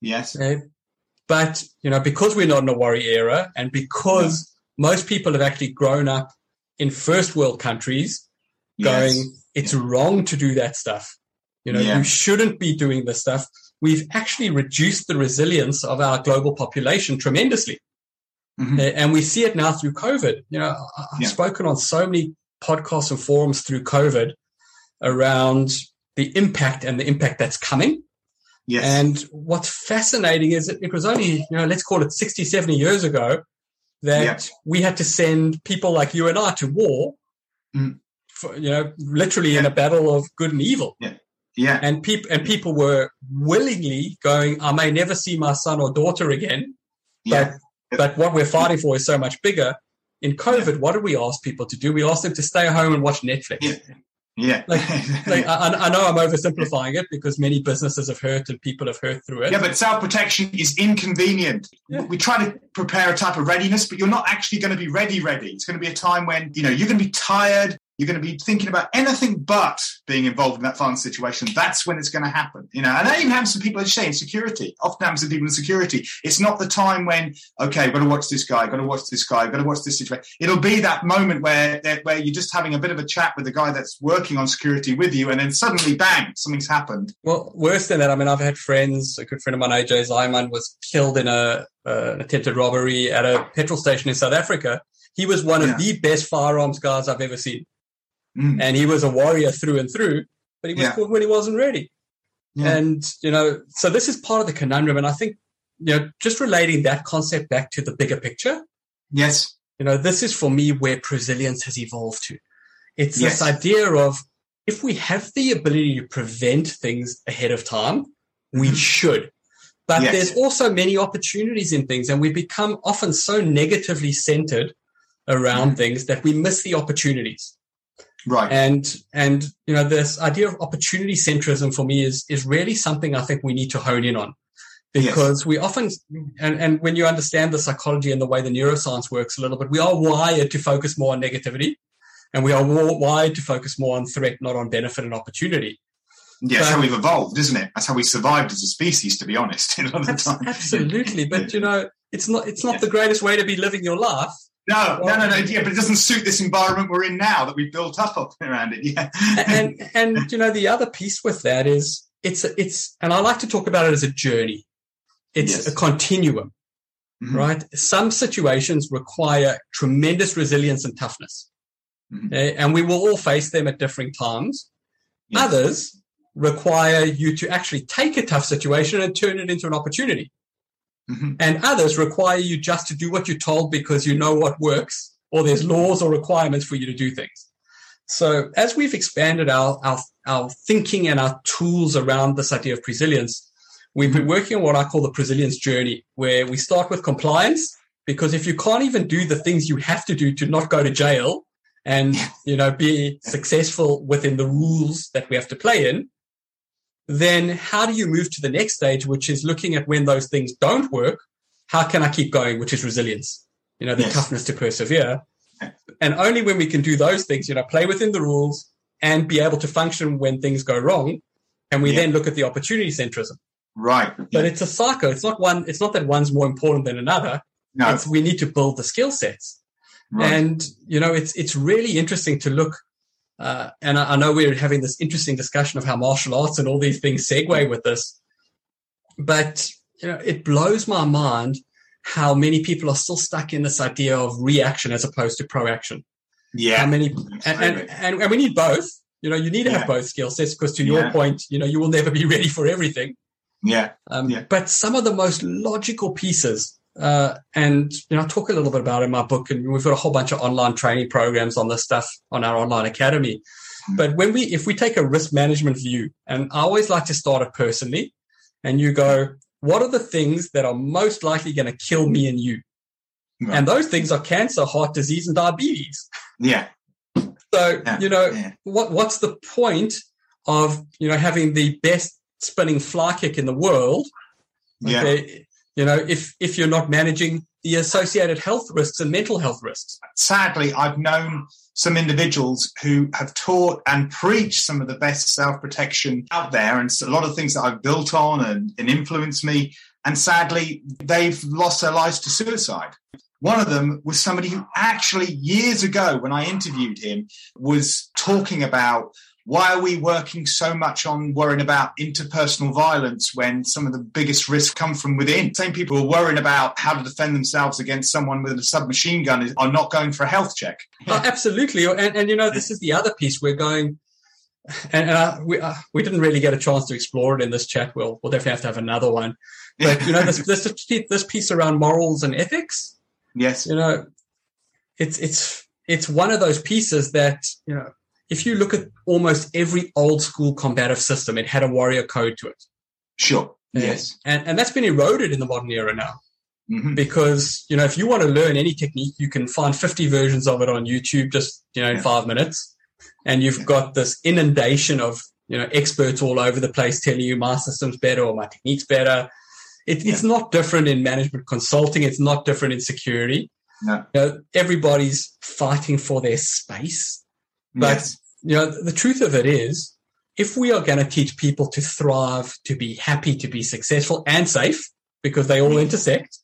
Yes. Okay? But, you know, because we're not in a worry era and because yeah. most people have actually grown up in first world countries going, yes. it's wrong to do that stuff. You know, you shouldn't be doing this stuff we've actually reduced the resilience of our global population tremendously. Mm-hmm. And we see it now through COVID. You know, I've yeah. spoken on so many podcasts and forums through COVID around the impact and the impact that's coming. Yes. And what's fascinating is that it was only, you know, let's call it 60, 70 years ago that Yeah. we had to send people like you and I to war, Mm. for, you know, literally in a battle of good and evil. Yeah. And people and people were willingly going, I may never see my son or daughter again, Yeah. but but what we're fighting for is so much bigger. In COVID, what did we ask people to do? We asked them to stay home and watch Netflix. Yeah. Like- Like, I, I know I'm oversimplifying it because many businesses have hurt and people have hurt through it. Yeah, but self protection is inconvenient. Yeah. We try to prepare a type of readiness, but you're not actually going to be ready, ready. It's going to be a time when, you know, you're going to be tired. You're going to be thinking about anything but being involved in that fun situation. That's when it's going to happen, you know. And that even happens to people, as you say, in security. Often happens to people in security. It's not the time when, okay, I've got to watch this guy, I've got to watch this guy, I've got to watch this situation. It'll be that moment where where you're just having a bit of a chat with the guy that's working on security with you, and then suddenly, bang, something's happened. Well, worse than that, I mean, I've had friends. A good friend of mine, AJ Zyman, was killed in a uh, an attempted robbery at a petrol station in South Africa. He was one of the best firearms guys I've ever seen, Mm. and he was a warrior through and through. But he was Yeah. caught when he wasn't ready. Yeah. And you know, so this is part of the conundrum. And I think you know, just relating that concept back to the bigger picture. Yes. You know, this is for me where resilience has evolved to. It's Yes. this idea of if we have the ability to prevent things ahead of time, we Mhm. should. But Yes. there's also many opportunities in things, and we become often so negatively centered around Mhm. things that we miss the opportunities. Right. And and you know, this idea of opportunity centrism for me is is really something I think we need to hone in on. Yes. Because we often and, and when you understand the psychology and the way the neuroscience works a little bit, we are wired to focus more on negativity and we are wired to focus more on threat, not on benefit and opportunity. Yeah, that's how we've evolved, isn't it? That's how we survived as a species, to be honest. A lot of the time. Absolutely. But you know, it's not it's not Yeah. the greatest way to be living your life. No, no, no, no. Yeah, but it doesn't suit this environment we're in now that we've built up up around it. Yeah. and and you know the other piece with that is it's it's and I like to talk about it as a journey. It's Yes. a continuum, Mhm. right? Some situations require tremendous resilience and toughness, Mhm. eh, and we will all face them at different times. Yes. Others require you to actually take a tough situation and turn it into an opportunity, Mhm. and others require you just to do what you're told because you know what works, or there's laws or requirements for you to do things. So as we've expanded our, our, our thinking and our tools around this idea of resilience, we've been working on what I call the resilience journey, where we start with compliance, because if you can't even do the things you have to do to not go to jail and, you know, be successful within the rules that we have to play in, then how do you move to the next stage, which is looking at when those things don't work? How can I keep going, which is resilience, you know, the Yes. toughness to persevere. And only when we can do those things, you know, play within the rules and be able to function when things go wrong, can we Yeah. then look at the opportunity centrism. Right. But it's a cycle. It's not one, it's not that one's more important than another. no. It's we need to build the skill sets. Right. And, you know, it's it's really interesting to look uh, and I, I know we're having this interesting discussion of how martial arts and all these things segue with this. But you know, it blows my mind how many people are still stuck in this idea of reaction as opposed to proaction. yeah. How many and, and, and, and we need both. You know, you need to have both skill sets because to your Yeah. point, you know, you will never be ready for everything. yeah. Um, Yeah. But some of the most logical pieces, uh, and you know, I talk a little bit about it in my book, and we've got a whole bunch of online training programs on this stuff on our online academy. Hmm. But when we, if we take a risk management view, and I always like to start it personally, and you go, what are the things that are most likely going to kill me and you? Right. And those things are cancer, heart disease, and diabetes. yeah. So Yeah. you know, Yeah. what what's the point of you know having the best spinning fly kick in the world Yeah. Okay. You know, if if you're not managing the associated health risks and mental health risks. Sadly, I've known some individuals who have taught and preached some of the best self protection out there, and a lot of things that I've built on and, and influenced me. And sadly, they've lost their lives to suicide. One of them was somebody who actually, years ago, when I interviewed him, was talking about why are we working so much on worrying about interpersonal violence when some of the biggest risks come from within? Same people who are worrying about how to defend themselves against someone with a submachine gun are not going for a health check. Oh, absolutely. And, and, you know, this is the other piece we're going, and, and uh, we, uh, we didn't really get a chance to explore it in this chat. We'll, we'll definitely have to have another one. But, you know, this, this, this piece around morals and ethics, Yes. You know, it's it's it's one of those pieces that you know. If you look at almost every old school combative system, it had a warrior code to it. Sure. Yes. And and that's been eroded in the modern era now. hmm because you know if you want to learn any technique you can find 50 versions of it on youtube just you know in Yeah. five minutes and you've Yeah. got this inundation of you know experts all over the place telling you my system's better or my technique's better it, it's not different in management consulting it's not different in security No. you know, everybody's fighting for their space But- yes. you know the truth of it is if we are going to teach people to thrive to be happy to be successful and safe because they all intersect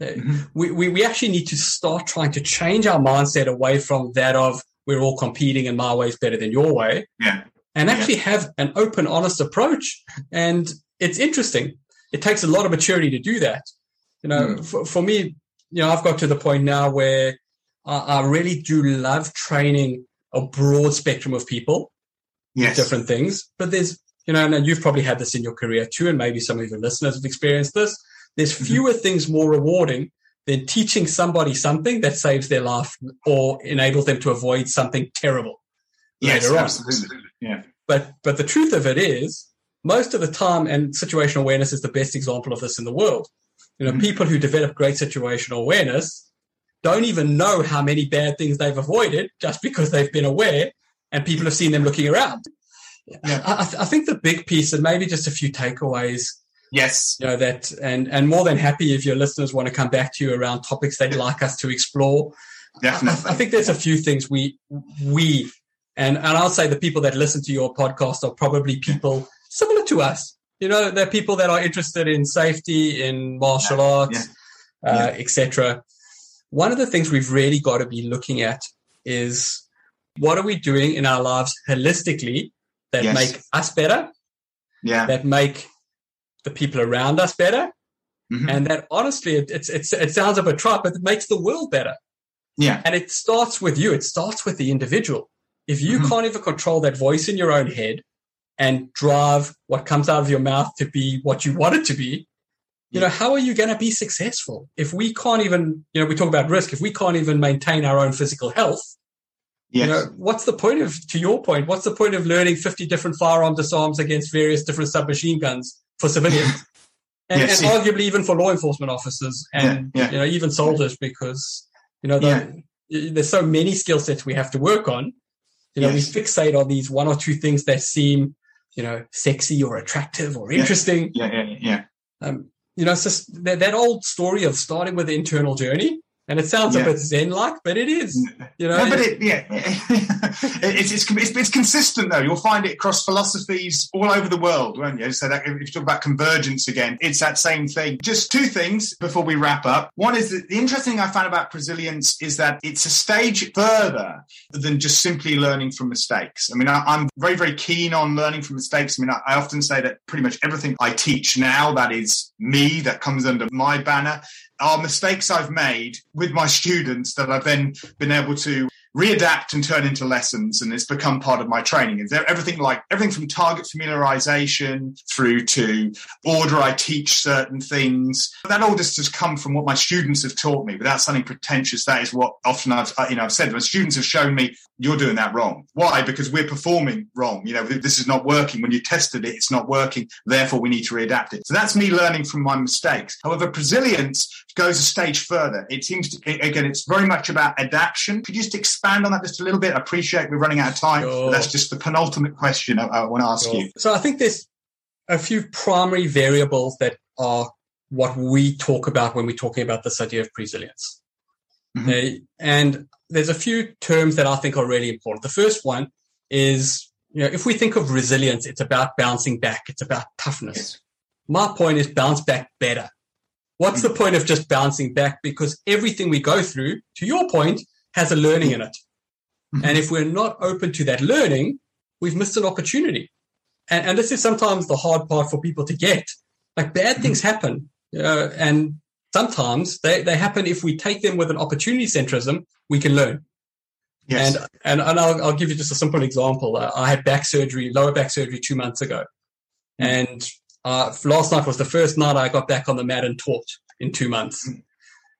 uh, Mhm. we, we, we actually need to start trying to change our mindset away from that of we're all competing and my way is better than your way Yeah. and Yeah. actually have an open honest approach and it's interesting it takes a lot of maturity to do that you know Mm. for, for me you know i've got to the point now where I, I really do love training a broad spectrum of people Yes. different things. But there's, you know, and you've probably had this in your career too, and maybe some of your listeners have experienced this. There's Mhm. fewer things more rewarding than teaching somebody something that saves their life or enables them to avoid something terrible Yes. later on. Absolutely. Yeah. But but the truth of it is, most of the time, and situational awareness is the best example of this in the world. You know, Mhm. people who develop great situational awareness don't even know how many bad things they've avoided just because they've been aware and people have seen them looking around. Yeah. I, I th- I think the big piece, and maybe just a few takeaways, Yes. you know, that and and more than happy if your listeners want to come back to you around topics they'd like us to explore. I, Definitely. I think there's a few things we we and and I'll say the people that listen to your podcast are probably people similar to us. You know, they're people that are interested in safety, in martial arts, uh, etc. One of the things we've really got to be looking at is what are we doing in our lives holistically that Yes. make us better, yeah. that make the people around us better, Mhm. and that honestly, it, it's, it's, it sounds a bit trite, but it makes the world better. Yeah. And it starts with you. It starts with the individual. If you Mhm. can't even control that voice in your own head and drive what comes out of your mouth to be what you want it to be, you know, how are you going to be successful? If we can't even, you know, we talk about risk. If we can't even maintain our own physical health, Yes. you know, what's the point of, to your point, what's the point of learning 50 different firearm disarms against various different submachine guns for civilians? And, Yes, and yeah. arguably even for law enforcement officers and, Yeah, yeah. you know, even soldiers because, you know, the, there's so many skill sets we have to work on. You know, Yes. we fixate on these one or two things that seem, you know, sexy or attractive or Yeah. interesting. yeah. Yeah. Yeah. Um, you know, it's just that, that old story of starting with the internal journey. And it sounds Yeah. a bit zen-like, but it is. You know, No, but it, yeah, it's, it's, it's, it's consistent though. You'll find it across philosophies all over the world, won't you? So that if you talk about convergence again, it's that same thing. Just two things before we wrap up. One is that the interesting thing I found about resilience is that it's a stage further than just simply learning from mistakes. I mean, I, I'm very, very keen on learning from mistakes. I mean, I, I often say that pretty much everything I teach now, that is me, that comes under my banner, are mistakes I've made with my students that I've then been able to readapt and turn into lessons and it's become part of my training. And everything like everything from target familiarization through to order i teach certain things. That all just has come from what my students have taught me. Without sounding pretentious that is what often i've you know i've said. My students have shown me you're doing that wrong. Why? Because we're performing wrong. You know this is not working. When you tested it it's not working. Therefore we need to readapt it. So that's me learning from my mistakes. However resilience goes a stage further. It seems to again it's very much about adaptation. Could you just expand on that just a little bit i appreciate we're running out of time Sure. but that's just the penultimate question i, I want to ask you So I think there's a few primary variables that are what we talk about when we're talking about this idea of resilience. Mhm. Okay? And there's a few terms that I think are really important. The first one is, you know, if we think of resilience, it's about bouncing back. It's about toughness. Yes. My point is bounce back better. What's the point of just bouncing back? Because everything we go through, to your point, has a learning in it. Mhm. And if we're not open to that learning, we've missed an opportunity. And, and this is sometimes the hard part for people to get. Like bad Mm-hmm. things happen, know, and sometimes they, they happen if we take them with an opportunity centrism, we can learn. yes And and, and I'll, I'll give you just a simple example. Uh, I had back surgery, lower back surgery, two months ago, Mm. and uh, last night was the first night I got back on the mat and taught in two months.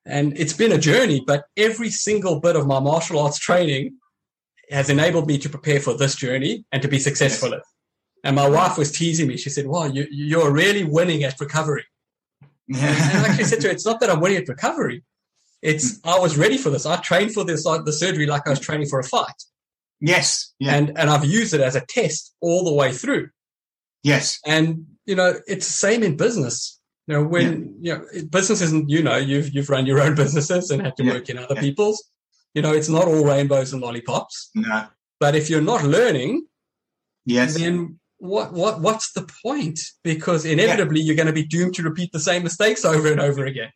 And it's been a journey, but every single bit of my martial arts training has enabled me to prepare for this journey and to be successful yes. And my wife was teasing me. She said, "Wow, you, you're really winning at recovery." and I actually said to her, "It's not that I'm winning at recovery. It's hmm. I was ready for this. I trained for this like the surgery like I was training for a fight. Yes, yeah. and and I've used it as a test all the way through. Yes, and you know it's the same in business. You know when yeah. you know business isn't you know you've you've run your own businesses and had to yeah. work in other yeah. people's. You know it's not all rainbows and lollipops. No, but if you're not learning, yes, then what what what's the point? Because inevitably you're going to be doomed to repeat the same mistakes over and over again.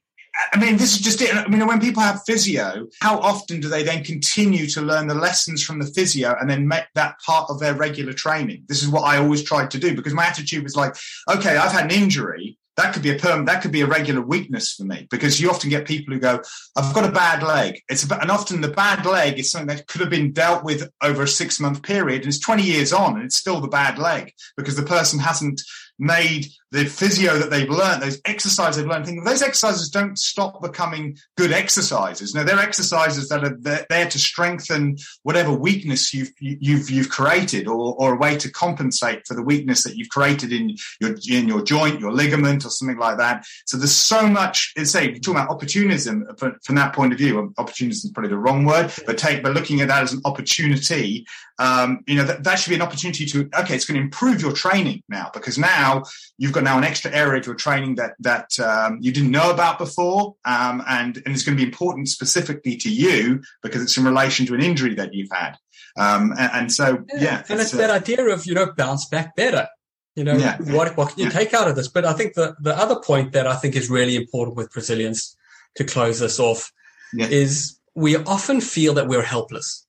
I mean, this is just it. I mean, when people have physio, how often do they then continue to learn the lessons from the physio and then make that part of their regular training? This is what I always tried to do because my attitude was like, okay, I've had an injury that could be a perm that could be a regular weakness for me because you often get people who go i've got a bad leg. It's a, and often the bad leg is something that could have been dealt with over a six month period and it's 20 years on and it's still the bad leg because the person hasn't made the physio that they've learned, those exercises they've learned, those exercises don't stop becoming good exercises. No, they're exercises that are there to strengthen whatever weakness you've you've you've created, or, or a way to compensate for the weakness that you've created in your in your joint, your ligament, or something like that. So there's so much. Say, you're talking about opportunism from that point of view. Opportunism is probably the wrong word, but take but looking at that as an opportunity um, you know, that, that should be an opportunity to, okay, it's going to improve your training now because now you've got now an extra area to your training that, that um, you didn't know about before. Um, and, and it's going to be important specifically to you because it's in relation to an injury that you've had. Um, and, and, so, yeah. yeah and it's uh, that idea of, you know, bounce back better. You know, yeah, what, what can you yeah. take out of this? But I think the, the other point that I think is really important with resilience to close this off is we often feel that we're helpless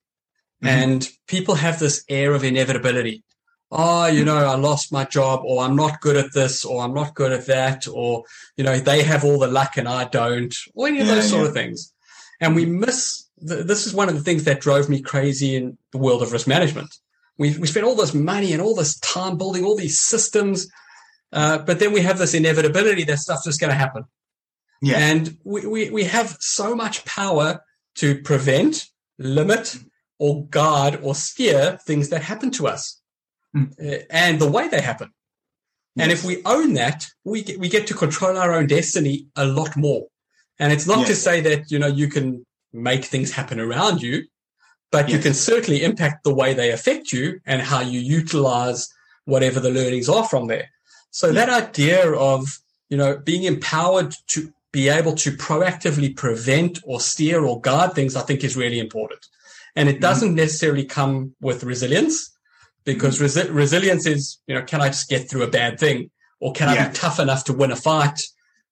Mm-hmm. And people have this air of inevitability. Oh, you know, I lost my job, or I'm not good at this, or I'm not good at that, or, you know, they have all the luck and I don't, or any of those yeah, sort yeah. of things. And we miss, this is one of the things that drove me crazy in the world of risk management. We, we spent all this money and all this time building all these systems, uh, but then we have this inevitability that stuff's just going to happen. Yeah. And we, we, we have so much power to prevent, limit, or guard or steer things that happen to us mm. uh, and the way they happen. Yes. And if we own that, we get, we get to control our own destiny a lot more. And it's not yes. to say that, you know, you can make things happen around you, but yes. you can certainly impact the way they affect you and how you utilize whatever the learnings are from there. So that idea of, you know, being empowered to be able to proactively prevent or steer or guard things, I think is really important. And it doesn't mm-hmm. necessarily come with resilience because resi- resilience is, you know, can I just get through a bad thing or can yeah. I be tough enough to win a fight,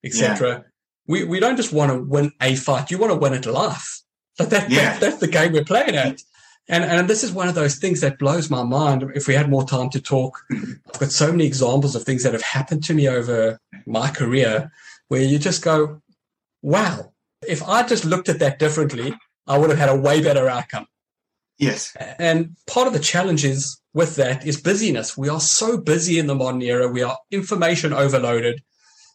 etc. Yeah. We, we don't just want to win a fight. You want to win it life. But that, yeah. that, that's the game we're playing at. And, and this is one of those things that blows my mind. If we had more time to talk, I've got so many examples of things that have happened to me over my career where you just go, wow, if I just looked at that differently, I would have had a way better outcome. Yes. And part of the challenge is with that is busyness. We are so busy in the modern era. We are information overloaded.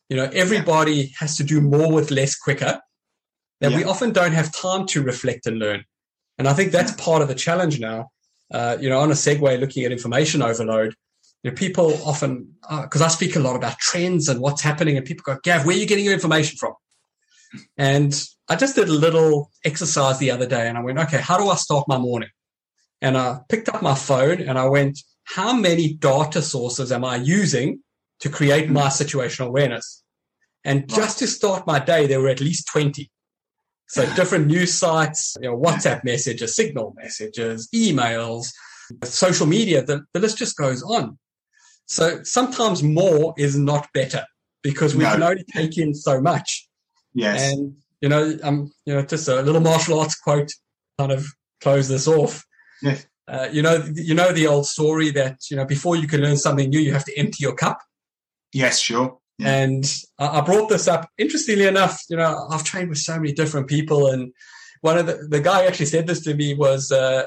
You know, everybody yeah. has to do more with less quicker that yeah. we often don't have time to reflect and learn. And I think that's part of the challenge now. Uh, you know, on a segue looking at information overload, you know, people often, because uh, I speak a lot about trends and what's happening, and people go, Gav, where are you getting your information from? And I just did a little exercise the other day and I went, okay, how do I start my morning? And I picked up my phone and I went, how many data sources am I using to create my hmm. situational awareness? And just to start my day, there were at least 20. So different news sites, you know, WhatsApp messages, signal messages, emails, social media, the, the list just goes on. So sometimes more is not better because we no. can only take in so much. Yes. And you know, um, you know, just a little martial arts quote, kind of close this off. Yes. Uh, you know, you know the old story that you know before you can learn something new, you have to empty your cup. Yes, sure. Yeah. And I, I brought this up. Interestingly enough, you know, I've trained with so many different people, and one of the the guy actually said this to me was uh,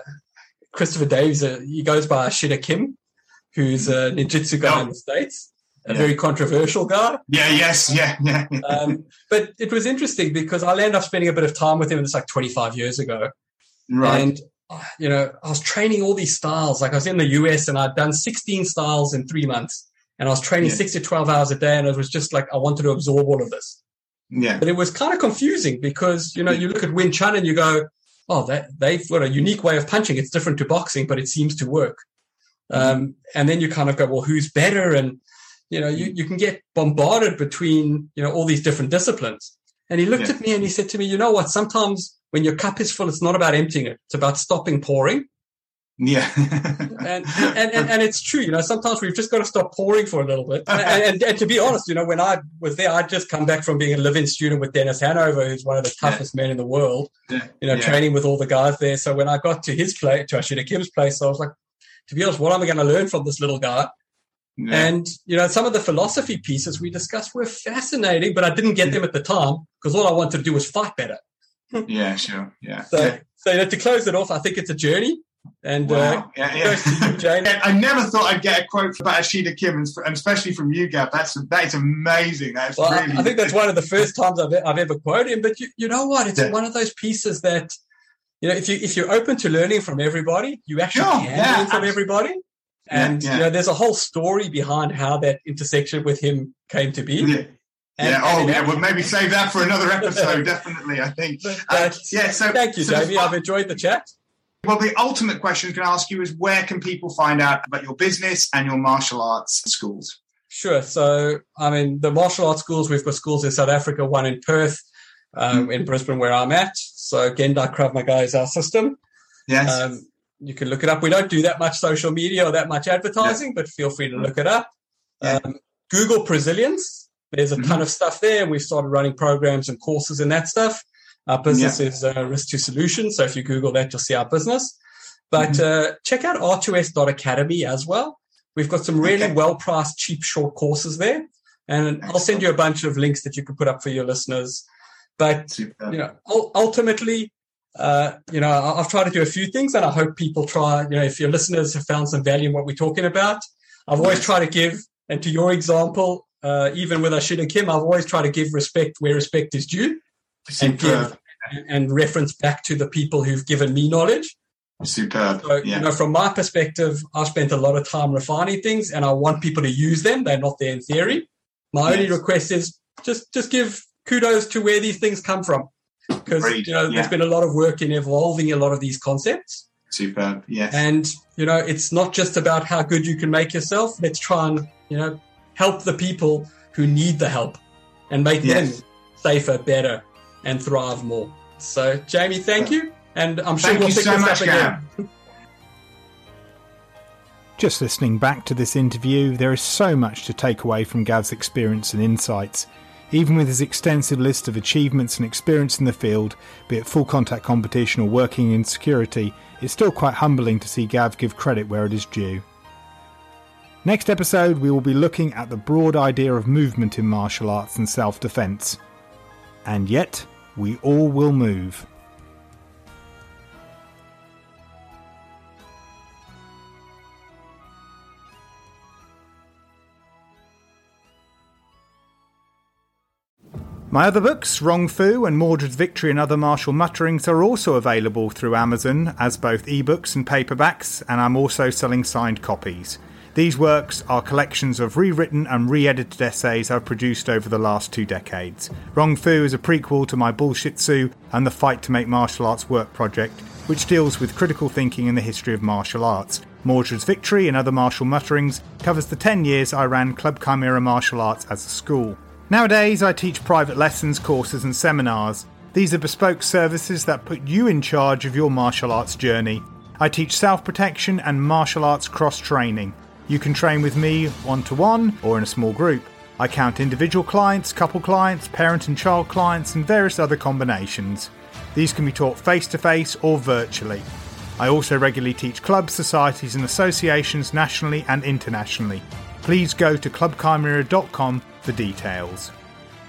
Christopher Daves. Uh, he goes by Shida Kim, who's a ninjutsu guy oh. in the states. A yeah. very controversial guy. Yeah, yes, yeah, yeah. um, but it was interesting because I ended up spending a bit of time with him. and It's like 25 years ago. Right. And, you know, I was training all these styles. Like I was in the US and I'd done 16 styles in three months. And I was training yeah. six to 12 hours a day. And it was just like, I wanted to absorb all of this. Yeah. But it was kind of confusing because, you know, you look at Wing Chun and you go, oh, that, they've got a unique way of punching. It's different to boxing, but it seems to work. Mm-hmm. Um, and then you kind of go, well, who's better? And you know, you, you can get bombarded between, you know, all these different disciplines. And he looked yeah. at me and he said to me, you know what? Sometimes when your cup is full, it's not about emptying it. It's about stopping pouring. Yeah. and, and, and, and, it's true, you know, sometimes we've just got to stop pouring for a little bit. And, and, and, to be honest, you know, when I was there, I'd just come back from being a living student with Dennis Hanover, who's one of the toughest yeah. men in the world, yeah. you know, yeah. training with all the guys there. So when I got to his place, to Ashida Kim's place, I was like, to be honest, what am I going to learn from this little guy? Yeah. And, you know, some of the philosophy pieces we discussed were fascinating, but I didn't get them at the time because all I wanted to do was fight better. yeah, sure. Yeah. So, yeah. so you know, to close it off, I think it's a journey. And uh, wow. uh, yeah, yeah. Jane. I never thought I'd get a quote about Ashida Kim, and especially from you, Gav. That's that is amazing. That's well, really I think that's one of the first times I've, I've ever quoted him. But you, you know what? It's yeah. one of those pieces that you know if you if you're open to learning from everybody, you actually sure. can learn from everybody. And yeah, yeah. you know, there's a whole story behind how that intersection with him came to be. Yeah. And, yeah. Oh, yeah. We'll maybe save that for another episode. definitely, I think. Uh, yeah. So thank you, so Jamie. I've enjoyed the chat. Well, the ultimate question I can ask you is where can people find out about your business and your martial arts schools? Sure. So, I mean, the martial arts schools, we've got schools in South Africa, one in Perth, um, mm-hmm. in Brisbane, where I'm at. So, Gendai Krav Maga is our system. Yes. Um, you can look it up. We don't do that much social media or that much advertising, yeah. but feel free to look it up. Yeah. Um, Google Brazilians. There's a mm-hmm. ton of stuff there. We've started running programs and courses and that stuff. Our business yeah. is uh, Risk to Solutions. So if you Google that, you'll see our business. But mm-hmm. uh, check out r2s.academy as well. We've got some really okay. well priced, cheap, short courses there. And Excellent. I'll send you a bunch of links that you can put up for your listeners. But Super. you know, ultimately, uh, you know, I've tried to do a few things and I hope people try, you know, if your listeners have found some value in what we're talking about, I've always tried to give, and to your example, uh, even with Ashida Kim, I've always tried to give respect where respect is due and give and reference back to the people who've given me knowledge. Superb. So, yeah. you know, from my perspective, I've spent a lot of time refining things and I want people to use them. They're not there in theory. My yes. only request is just, just give kudos to where these things come from because you know yeah. there's been a lot of work in evolving a lot of these concepts. Superb, yes. And you know, it's not just about how good you can make yourself. Let's try and you know help the people who need the help and make yes. them safer, better, and thrive more. So, Jamie, thank you, and I'm sure thank we'll pick so this much, up again. Just listening back to this interview, there is so much to take away from Gav's experience and insights. Even with his extensive list of achievements and experience in the field, be it full contact competition or working in security, it's still quite humbling to see Gav give credit where it is due. Next episode, we will be looking at the broad idea of movement in martial arts and self defence. And yet, we all will move. My other books, Wrong Fu and Mordred's Victory and Other Martial Mutterings, are also available through Amazon as both ebooks and paperbacks, and I'm also selling signed copies. These works are collections of rewritten and re edited essays I've produced over the last two decades. Wrong Fu is a prequel to my Bullshit Bullshitsu and the Fight to Make Martial Arts Work project, which deals with critical thinking in the history of martial arts. Mordred's Victory and Other Martial Mutterings covers the 10 years I ran Clubb Chimera Martial Arts as a school. Nowadays, I teach private lessons, courses, and seminars. These are bespoke services that put you in charge of your martial arts journey. I teach self protection and martial arts cross training. You can train with me one to one or in a small group. I count individual clients, couple clients, parent and child clients, and various other combinations. These can be taught face to face or virtually. I also regularly teach clubs, societies, and associations nationally and internationally. Please go to clubbchimera.com for details.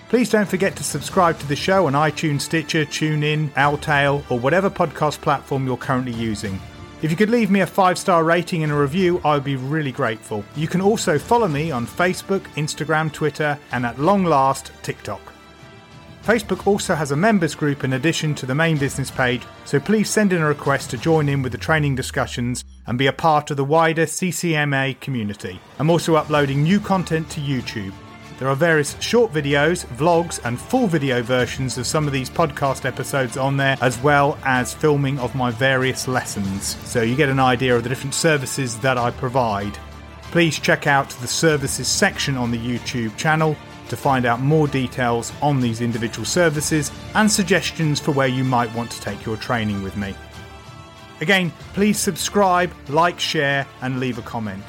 Please don't forget to subscribe to the show on iTunes, Stitcher, TuneIn, Owltail, or whatever podcast platform you're currently using. If you could leave me a five star rating and a review, I would be really grateful. You can also follow me on Facebook, Instagram, Twitter, and at long last, TikTok. Facebook also has a members group in addition to the main business page, so please send in a request to join in with the training discussions and be a part of the wider CCMA community. I'm also uploading new content to YouTube. There are various short videos, vlogs, and full video versions of some of these podcast episodes on there, as well as filming of my various lessons, so you get an idea of the different services that I provide. Please check out the services section on the YouTube channel to find out more details on these individual services and suggestions for where you might want to take your training with me. Again, please subscribe, like, share, and leave a comment.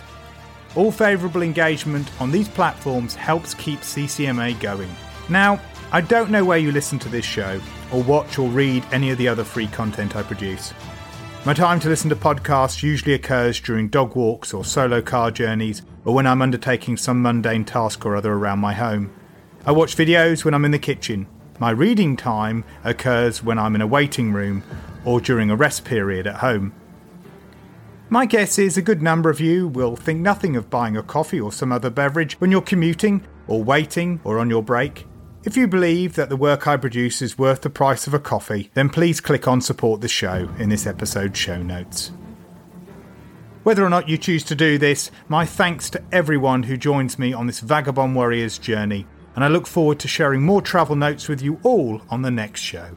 All favourable engagement on these platforms helps keep CCMA going. Now, I don't know where you listen to this show, or watch or read any of the other free content I produce. My time to listen to podcasts usually occurs during dog walks or solo car journeys, or when I'm undertaking some mundane task or other around my home. I watch videos when I'm in the kitchen. My reading time occurs when I'm in a waiting room or during a rest period at home. My guess is a good number of you will think nothing of buying a coffee or some other beverage when you're commuting, or waiting, or on your break. If you believe that the work I produce is worth the price of a coffee, then please click on Support the Show in this episode's show notes. Whether or not you choose to do this, my thanks to everyone who joins me on this Vagabond Warriors journey, and I look forward to sharing more travel notes with you all on the next show.